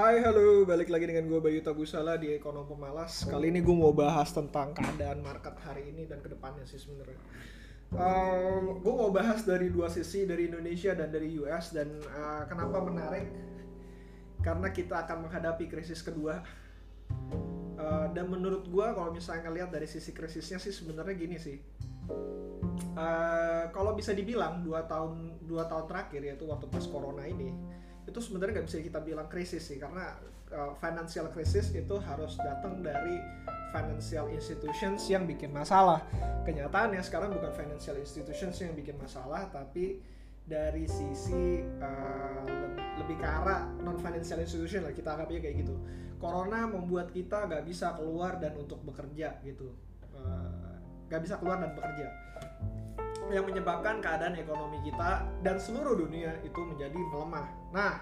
Hai halo, balik lagi dengan gue Bayu Tabusala di Ekonom Pemalas. Kali ini gue mau bahas tentang keadaan market hari ini dan ke depannya sih sebenarnya. Um, Gue mau bahas dari dua sisi, dari Indonesia dan dari US Dan uh, kenapa menarik? Karena kita akan menghadapi krisis kedua. Uh, Dan menurut gue kalau misalnya ngeliat dari sisi krisisnya sih sebenarnya gini sih. Uh, Kalau bisa dibilang dua tahun, dua tahun terakhir yaitu waktu pas corona ini itu sebenarnya nggak bisa kita bilang krisis sih karena uh, financial crisis itu harus datang dari financial institutions yang bikin masalah. Kenyataannya sekarang bukan financial institutions yang bikin masalah tapi dari sisi uh, lebih ke arah non financial institution lah kita anggapnya kayak gitu. Corona membuat kita nggak bisa keluar dan untuk bekerja gitu, eh, nggak uh, bisa keluar dan bekerja yang menyebabkan keadaan ekonomi kita dan seluruh dunia itu menjadi melemah. Nah,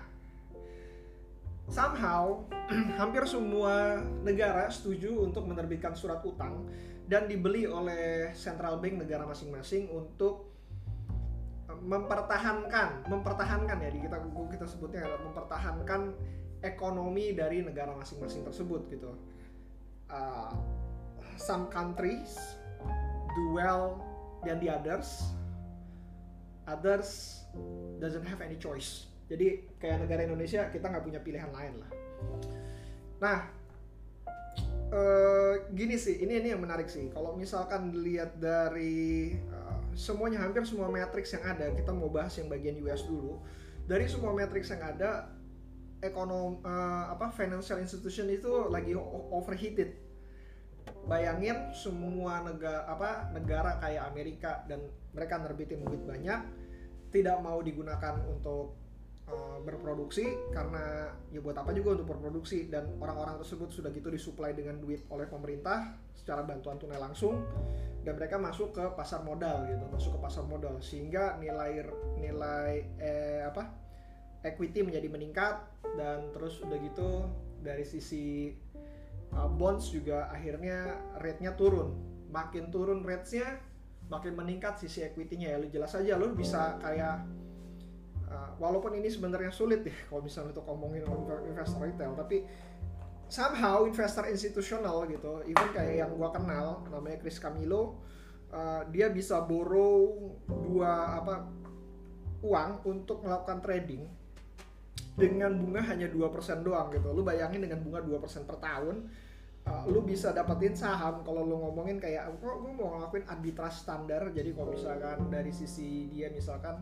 somehow hampir semua negara setuju untuk menerbitkan surat utang dan dibeli oleh central bank negara masing-masing untuk mempertahankan, mempertahankan ya di kita kita sebutnya mempertahankan ekonomi dari negara masing-masing tersebut gitu. Uh, some countries do well than the others others doesn't have any choice. Jadi kayak negara Indonesia kita nggak punya pilihan lain lah. Nah uh, gini sih ini ini yang menarik sih. Kalau misalkan dilihat dari uh, semuanya hampir semua matrix yang ada kita mau bahas yang bagian US dulu. Dari semua matrix yang ada ekonom uh, apa financial institution itu lagi overheated bayangin semua negara apa negara kayak Amerika dan mereka nerbitin duit banyak tidak mau digunakan untuk uh, berproduksi karena ya buat apa juga untuk berproduksi dan orang-orang tersebut sudah gitu disuplai dengan duit oleh pemerintah secara bantuan tunai langsung dan mereka masuk ke pasar modal gitu masuk ke pasar modal sehingga nilai nilai eh, apa equity menjadi meningkat dan terus udah gitu dari sisi uh, bonds juga akhirnya rate-nya turun. Makin turun rate-nya makin meningkat sisi equity-nya. Ya lu jelas aja lu bisa kayak uh, walaupun ini sebenarnya sulit ya kalau misalnya untuk ngomongin investor retail tapi somehow investor institusional gitu even kayak yang gua kenal namanya Chris Camilo uh, dia bisa borrow dua apa uang untuk melakukan trading dengan bunga hanya 2% doang gitu. Lu bayangin dengan bunga 2% per tahun, uh, lu bisa dapetin saham kalau lu ngomongin kayak kok gue mau ngelakuin arbitrage standar. Jadi kalau misalkan dari sisi dia misalkan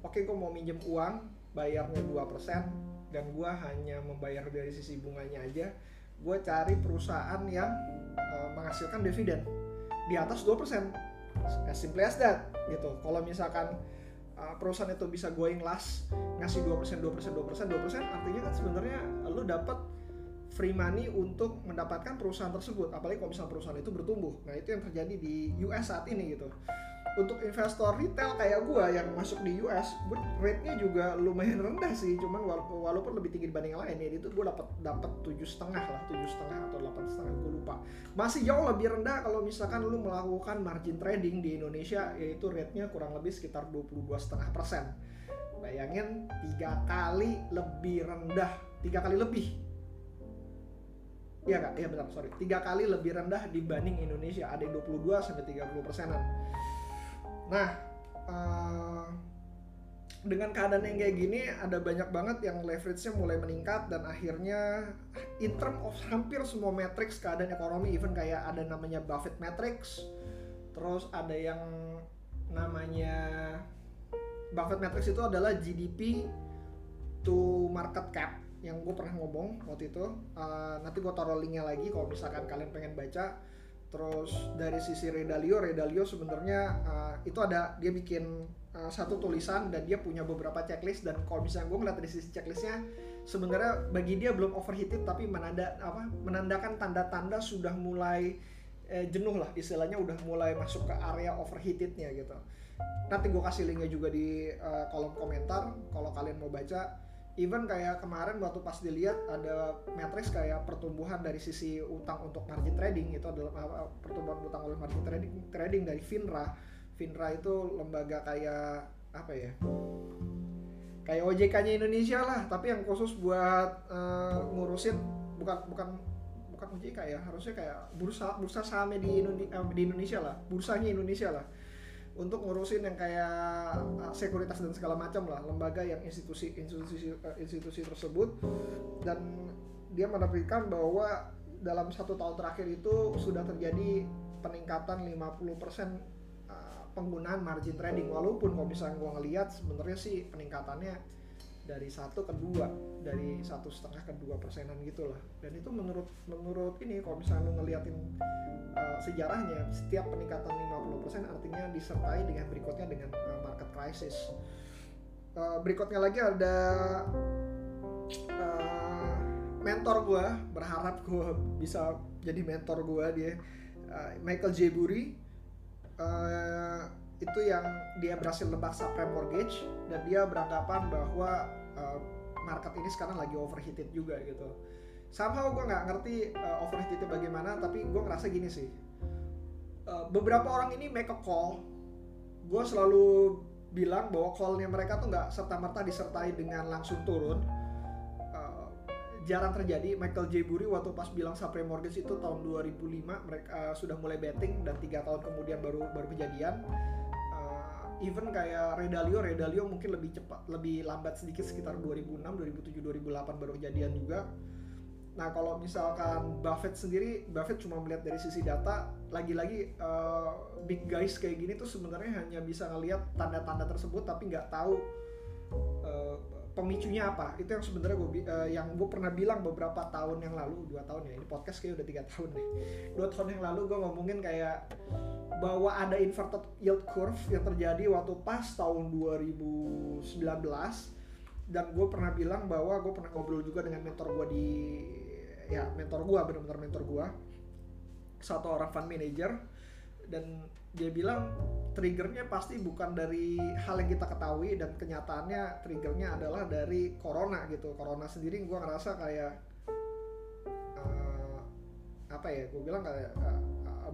oke okay, gue mau minjem uang bayarnya 2% dan gue hanya membayar dari sisi bunganya aja, gue cari perusahaan yang uh, menghasilkan dividen di atas 2%. As simple as that gitu. Kalau misalkan uh, perusahaan itu bisa going last ngasih 2%, 2%, 2%, 2%, artinya kan sebenarnya lu dapat free money untuk mendapatkan perusahaan tersebut. Apalagi kalau misalnya perusahaan itu bertumbuh. Nah itu yang terjadi di US saat ini gitu untuk investor retail kayak gue yang masuk di US, rate-nya juga lumayan rendah sih, cuman walaupun lebih tinggi dibanding yang lain ya itu gue dapat dapat tujuh setengah lah, tujuh setengah atau delapan setengah gue lupa. Masih jauh lebih rendah kalau misalkan lu melakukan margin trading di Indonesia, yaitu rate-nya kurang lebih sekitar 22 setengah persen. Bayangin tiga kali lebih rendah, tiga kali lebih Iya kak, iya benar, sorry. Tiga kali lebih rendah dibanding Indonesia. Ada yang 22 sampai 30 persenan. Nah, uh, dengan keadaan yang kayak gini ada banyak banget yang leverage-nya mulai meningkat dan akhirnya in term of hampir semua matrix keadaan ekonomi even kayak ada namanya Buffett matrix terus ada yang namanya Buffett matrix itu adalah GDP to market cap yang gue pernah ngomong waktu itu. Uh, nanti gue taruh linknya lagi kalau misalkan kalian pengen baca Terus dari sisi Redalio, Redalio sebenarnya uh, itu ada dia bikin uh, satu tulisan dan dia punya beberapa checklist dan kalau misalnya gue ngeliat dari sisi checklistnya sebenarnya bagi dia belum overheated tapi menanda apa menandakan tanda-tanda sudah mulai eh, jenuh lah istilahnya udah mulai masuk ke area overheatednya gitu. Nanti gue kasih linknya juga di uh, kolom komentar kalau kalian mau baca even kayak kemarin waktu pas dilihat ada matriks kayak pertumbuhan dari sisi utang untuk margin trading itu adalah pertumbuhan utang oleh margin trading trading dari Finra. Finra itu lembaga kayak apa ya kayak OJK-nya Indonesia lah tapi yang khusus buat uh, ngurusin bukan bukan bukan OJK ya harusnya kayak bursa bursa sahamnya di Indonesia lah bursanya Indonesia lah untuk ngurusin yang kayak uh, sekuritas dan segala macam lah lembaga yang institusi institusi uh, institusi tersebut. Dan dia menerbitkan bahwa dalam satu tahun terakhir itu sudah terjadi peningkatan 50% uh, penggunaan margin trading. Walaupun kalau misalnya gua ngelihat sebenarnya sih peningkatannya dari satu ke dua dari satu setengah ke dua persenan gitulah dan itu menurut menurut ini kalau misalnya lu ngeliatin uh, sejarahnya setiap peningkatan 50% artinya disertai dengan berikutnya dengan uh, market crisis. Uh, berikutnya lagi ada uh, mentor gue berharap gue bisa jadi mentor gue dia uh, Michael J. Burry. Uh, itu yang dia berhasil nebak subprime mortgage dan dia beranggapan bahwa uh, market ini sekarang lagi overheated juga gitu. Somehow gue nggak ngerti uh, overheated bagaimana, tapi gue ngerasa gini sih. Uh, beberapa orang ini make a call, gue selalu bilang bahwa callnya mereka tuh nggak serta merta disertai dengan langsung turun. Uh, jarang terjadi. Michael J. Burry waktu pas bilang subprime mortgage itu tahun 2005 mereka uh, sudah mulai betting dan tiga tahun kemudian baru baru kejadian even kayak Redalio, Redalio mungkin lebih cepat, lebih lambat sedikit sekitar 2006, 2007, 2008 baru kejadian juga. Nah kalau misalkan Buffett sendiri, Buffett cuma melihat dari sisi data, lagi-lagi uh, big guys kayak gini tuh sebenarnya hanya bisa ngelihat tanda-tanda tersebut tapi nggak tahu uh, pemicunya apa. Itu yang sebenarnya gue uh, yang gue pernah bilang beberapa tahun yang lalu, dua tahun ya. Ini podcast kayak udah tiga tahun nih. Dua tahun yang lalu gue ngomongin kayak bahwa ada inverted yield curve yang terjadi waktu pas tahun 2019 dan gue pernah bilang bahwa gue pernah ngobrol juga dengan mentor gue di ya mentor gue benar-benar mentor gue satu orang fund manager. Dan dia bilang triggernya pasti bukan dari hal yang kita ketahui dan kenyataannya triggernya adalah dari corona gitu. Corona sendiri gue ngerasa kayak uh, apa ya gue bilang kayak uh,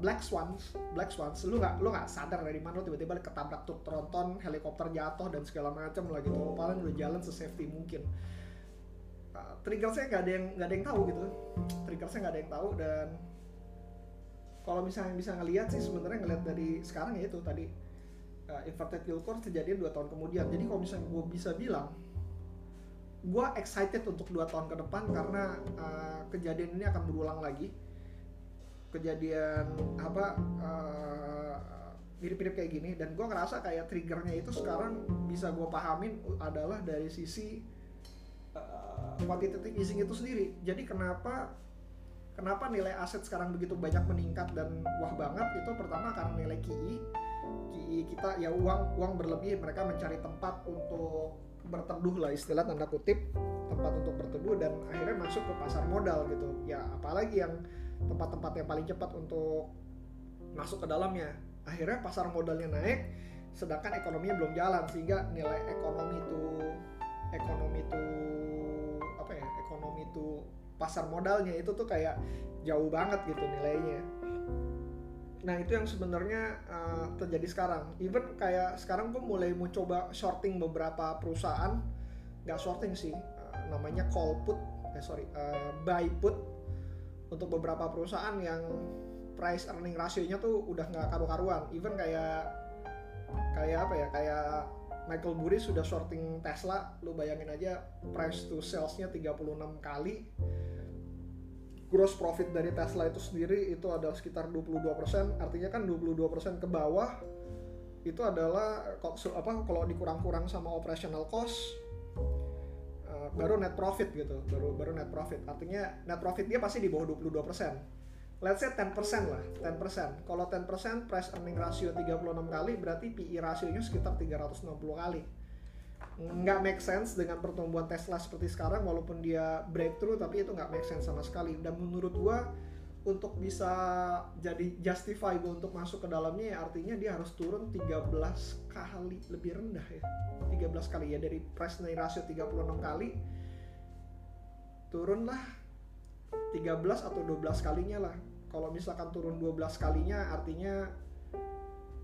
black swans black swans lu nggak lu nggak sadar dari mana lu tiba-tiba ketabrak truk tronton helikopter jatuh dan segala macam lah gitu. Lo paling udah jalan sesafety mungkin. Uh, trigger saya nggak ada yang nggak ada yang tahu gitu. Trigger saya nggak ada yang tahu dan kalau misalnya bisa ngelihat sih sebenarnya ngelihat dari sekarang ya itu tadi uh, inverted yield curve terjadi dua tahun kemudian. Jadi kalau misalnya gue bisa bilang gue excited untuk dua tahun ke depan karena uh, kejadian ini akan berulang lagi kejadian apa uh, mirip-mirip kayak gini dan gue ngerasa kayak triggernya itu sekarang bisa gue pahamin adalah dari sisi uh, quantitative easing itu sendiri. Jadi kenapa kenapa nilai aset sekarang begitu banyak meningkat dan wah banget? Itu pertama karena nilai KI KI kita ya uang uang berlebih mereka mencari tempat untuk berteduh lah istilah tanda kutip. Tempat untuk berteduh dan akhirnya masuk ke pasar modal gitu. Ya apalagi yang tempat-tempat yang paling cepat untuk masuk ke dalamnya. Akhirnya pasar modalnya naik sedangkan ekonominya belum jalan sehingga nilai ekonomi itu ekonomi itu apa ya ekonomi itu pasar modalnya itu tuh kayak jauh banget gitu nilainya. Nah itu yang sebenarnya uh, terjadi sekarang. Even kayak sekarang gue mulai mau coba shorting beberapa perusahaan nggak shorting sih uh, namanya call put eh sorry uh, buy put untuk beberapa perusahaan yang price earning rasionya tuh udah nggak karu-karuan. Even kayak kayak apa ya kayak Michael Burry sudah shorting Tesla lu bayangin aja price to salesnya 36 kali. Gross profit dari Tesla itu sendiri itu adalah sekitar 22% artinya kan 22% ke bawah itu adalah apa kalau dikurang-kurang sama operational cost baru net profit gitu baru baru net profit. Artinya net profit dia pasti di bawah 22 persen. Let's say 10% lah 10% kalau 10% price earning ratio 36 kali berarti PE rasionya sekitar 360 kali. Nggak make sense dengan pertumbuhan Tesla seperti sekarang walaupun dia breakthrough tapi itu nggak make sense sama sekali. Dan menurut gua untuk bisa jadi justify gue untuk masuk ke dalamnya ya artinya dia harus turun 13 kali lebih rendah ya. 13 kali ya dari price earning ratio 36 kali turunlah 13 atau 12 kalinya lah. Kalau misalkan turun 12 kalinya artinya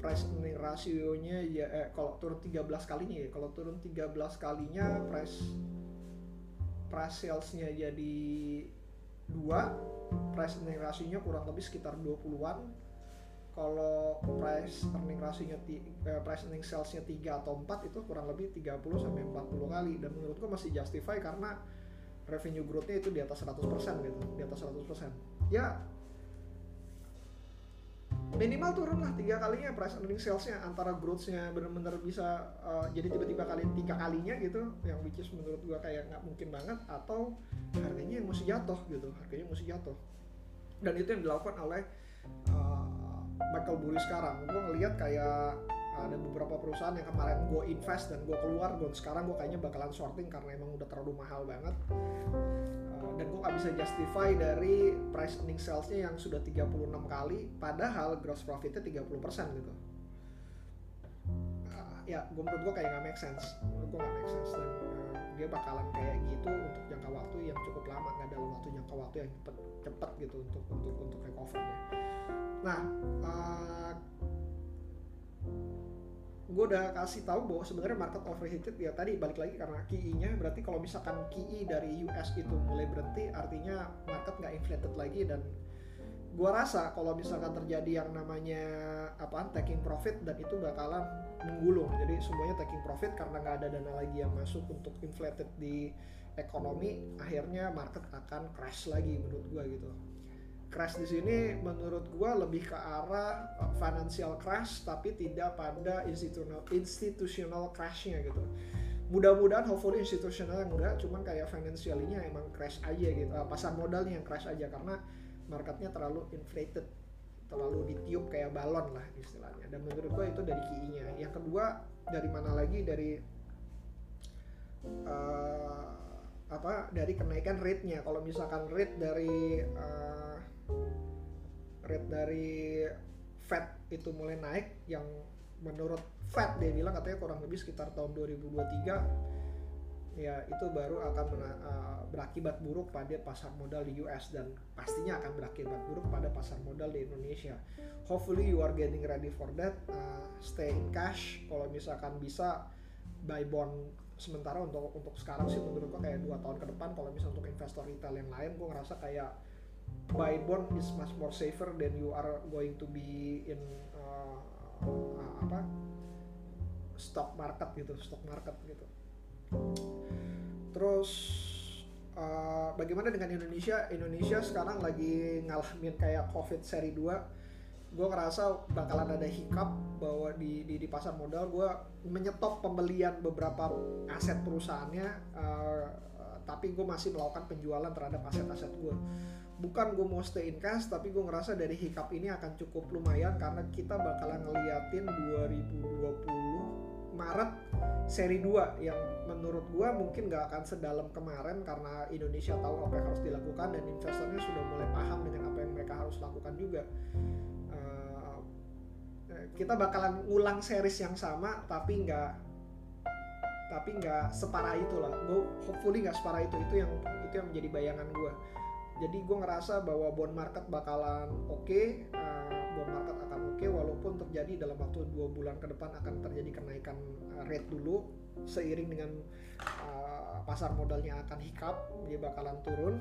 price earning rasionya ya eh, kalau turun 13 kalinya ya kalau turun 13 kalinya price price salesnya jadi dua price earning rasionya kurang lebih sekitar 20-an kalau price earning rasionya eh, price earning salesnya 3 atau 4 itu kurang lebih 30 sampai 40 kali. Dan menurutku masih justify karena revenue growth-nya itu di atas 100% gitu di atas 100% ya minimal turun lah tiga kalinya price earning salesnya antara growth-nya benar-benar bisa uh, jadi tiba-tiba kali tiga kalinya gitu yang which is menurut gua kayak nggak mungkin banget atau harganya yang mesti jatuh gitu harganya mesti jatuh. Dan itu yang dilakukan oleh uh, Michael Burry sekarang. Gua ngelihat kayak ada beberapa perusahaan yang kemarin gue invest dan gue keluar gue sekarang gue kayaknya bakalan sorting karena emang udah terlalu mahal banget dan gue gak bisa justify dari price earning salesnya yang sudah 36 kali padahal gross profitnya 30% gitu. Uh, ya gue menurut gue kayak gak make sense. Menurut gue gak make sense dan uh, dia bakalan kayak gitu untuk jangka waktu yang cukup lama nggak dalam waktu jangka waktu yang cepet cepet gitu untuk untuk untuk recovernya. Nah uh, gue udah kasih tahu bahwa sebenarnya market overheated ya tadi balik lagi karena QE-nya berarti kalau misalkan QE dari US itu mulai berhenti artinya market nggak inflated lagi. Dan gue rasa kalau misalkan terjadi yang namanya apa taking profit dan itu bakalan menggulung. Jadi semuanya taking profit karena nggak ada dana lagi yang masuk untuk inflated di ekonomi akhirnya market akan crash lagi menurut gue gitu crash di sini menurut gua lebih ke arah uh, financial crash tapi tidak pada institutional institutional crashnya gitu. Mudah-mudahan hopefully institusional enggak cuman kayak financialnya emang crash aja gitu uh, pasar modalnya yang crash aja karena marketnya terlalu inflated. Terlalu ditiup kayak balon lah istilahnya. Dan menurut gua itu dari kiinya yang kedua dari mana lagi? Dari uh, apa? Dari kenaikan rate-nya. Kalau misalkan rate dari uh, rate dari Fed itu mulai naik yang menurut Fed dia bilang katanya kurang lebih sekitar tahun 2023 ya itu baru akan uh, berakibat buruk pada pasar modal di US dan pastinya akan berakibat buruk pada pasar modal di Indonesia. Hopefully you are getting ready for that. Uh, stay in cash. Kalau misalkan bisa buy bond sementara untuk untuk sekarang sih menurut gua kayak dua tahun ke depan kalau misalnya untuk investor retail yang lain gue ngerasa kayak buy bond is much more safer than you are going to be in uh, uh, apa? Stock market gitu stock market gitu. Terus uh, bagaimana dengan Indonesia? Indonesia sekarang lagi ngalamin kayak covid seri 2 gue ngerasa bakalan ada hiccup bahwa di, di, di pasar modal. Gue menyetop pembelian beberapa aset perusahaannya uh, tapi gue masih melakukan penjualan terhadap aset-aset gue bukan gue mau stay in cash tapi gue ngerasa dari hiccup ini akan cukup lumayan karena kita bakalan ngeliatin 2020 Maret seri 2 yang menurut gue mungkin gak akan sedalam kemarin karena Indonesia tahu apa yang harus dilakukan dan investornya sudah mulai paham dengan apa yang mereka harus lakukan juga. Uh, kita bakalan ngulang series yang sama tapi nggak tapi nggak separah itu lah. Gue hopefully nggak separah itu. Itu yang itu yang menjadi bayangan gue jadi gue ngerasa bahwa bond market bakalan oke okay, uh, bond market akan oke okay, walaupun terjadi dalam waktu dua bulan ke depan akan terjadi kenaikan uh, rate dulu seiring dengan uh, pasar modalnya akan hiccup dia bakalan turun.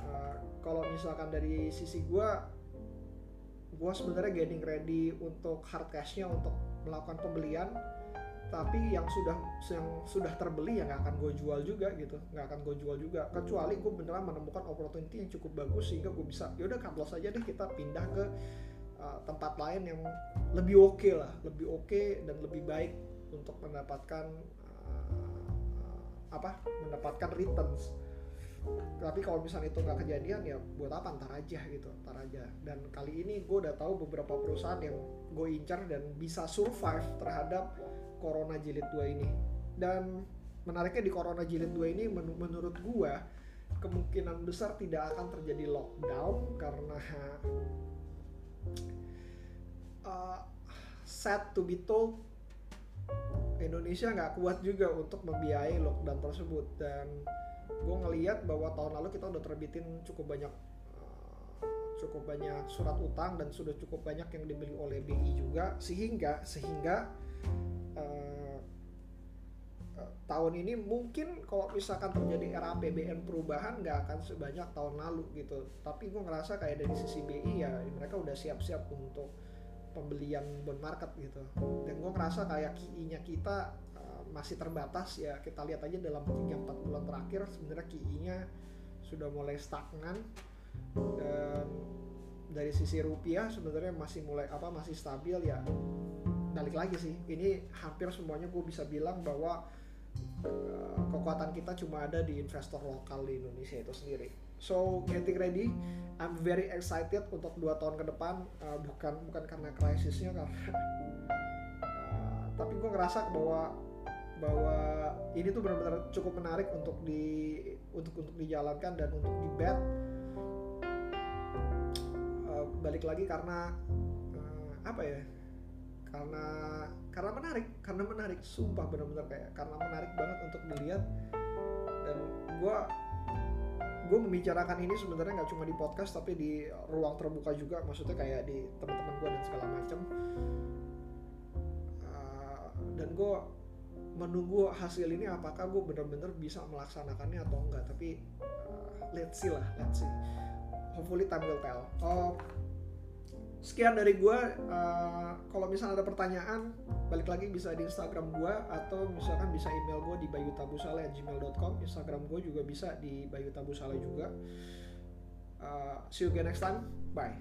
Uh, kalau misalkan dari sisi gue gue sebenarnya getting ready untuk hard cashnya untuk melakukan pembelian tapi yang sudah yang sudah terbeli ya nggak akan gue jual juga gitu. Nggak akan gue jual juga. Kecuali gue beneran menemukan opportunity yang cukup bagus sehingga gue bisa yaudah cut loss aja deh kita pindah ke uh, tempat lain yang lebih oke okay lah lebih oke okay dan lebih baik untuk mendapatkan uh, apa mendapatkan returns tapi kalau misalnya itu nggak kejadian ya buat apa? Ntar aja gitu ntar aja. Dan kali ini gue udah tahu beberapa perusahaan yang gue incar dan bisa survive terhadap Corona Jilid 2 ini. Dan menariknya di Corona Jilid 2 ini men menurut gua kemungkinan besar tidak akan terjadi lockdown karena uh, sad to be told Indonesia nggak kuat juga untuk membiayai lockdown tersebut. Dan gue ngeliat bahwa tahun lalu kita udah terbitin cukup banyak cukup banyak surat utang dan sudah cukup banyak yang dibeli oleh BI juga. Sehingga sehingga uh, tahun ini mungkin kalau misalkan terjadi era APBN perubahan nggak akan sebanyak tahun lalu gitu. Tapi gue ngerasa kayak dari sisi BI ya mereka udah siap-siap untuk pembelian bond market gitu. Dan gue ngerasa kayak KI-nya kita uh, masih terbatas ya. Kita lihat aja dalam 3-4 bulan terakhir sebenarnya KI-nya sudah mulai stagnan. Dan dari sisi rupiah sebenarnya masih mulai apa masih stabil ya. Balik lagi sih ini hampir semuanya gue bisa bilang bahwa uh, kekuatan kita cuma ada di investor lokal di Indonesia itu sendiri so getting ready I'm very excited untuk dua tahun ke depan. Uh, bukan bukan karena krisisnya karena uh, tapi gue ngerasa bahwa bahwa ini tuh benar-benar cukup menarik untuk di untuk untuk dijalankan dan untuk di bet balik lagi karena uh, apa ya? Karena karena menarik karena menarik. Sumpah benar-benar kayak karena menarik banget untuk dilihat. Dan gue gue membicarakan ini sebenarnya nggak cuma di podcast tapi di ruang terbuka juga. Maksudnya kayak di teman-teman gue dan segala macam uh, dan gue menunggu hasil ini apakah gue benar-benar bisa melaksanakannya atau enggak. Tapi uh, let's see lah let's see. Hopefully time will tell. Oh sekian dari gue uh, kalau misalnya ada pertanyaan balik lagi bisa di Instagram gue atau misalkan bisa email gue di bayutabusale@gmail.com Instagram gue juga bisa di bayutabusale juga. Uh, see you again next time. Bye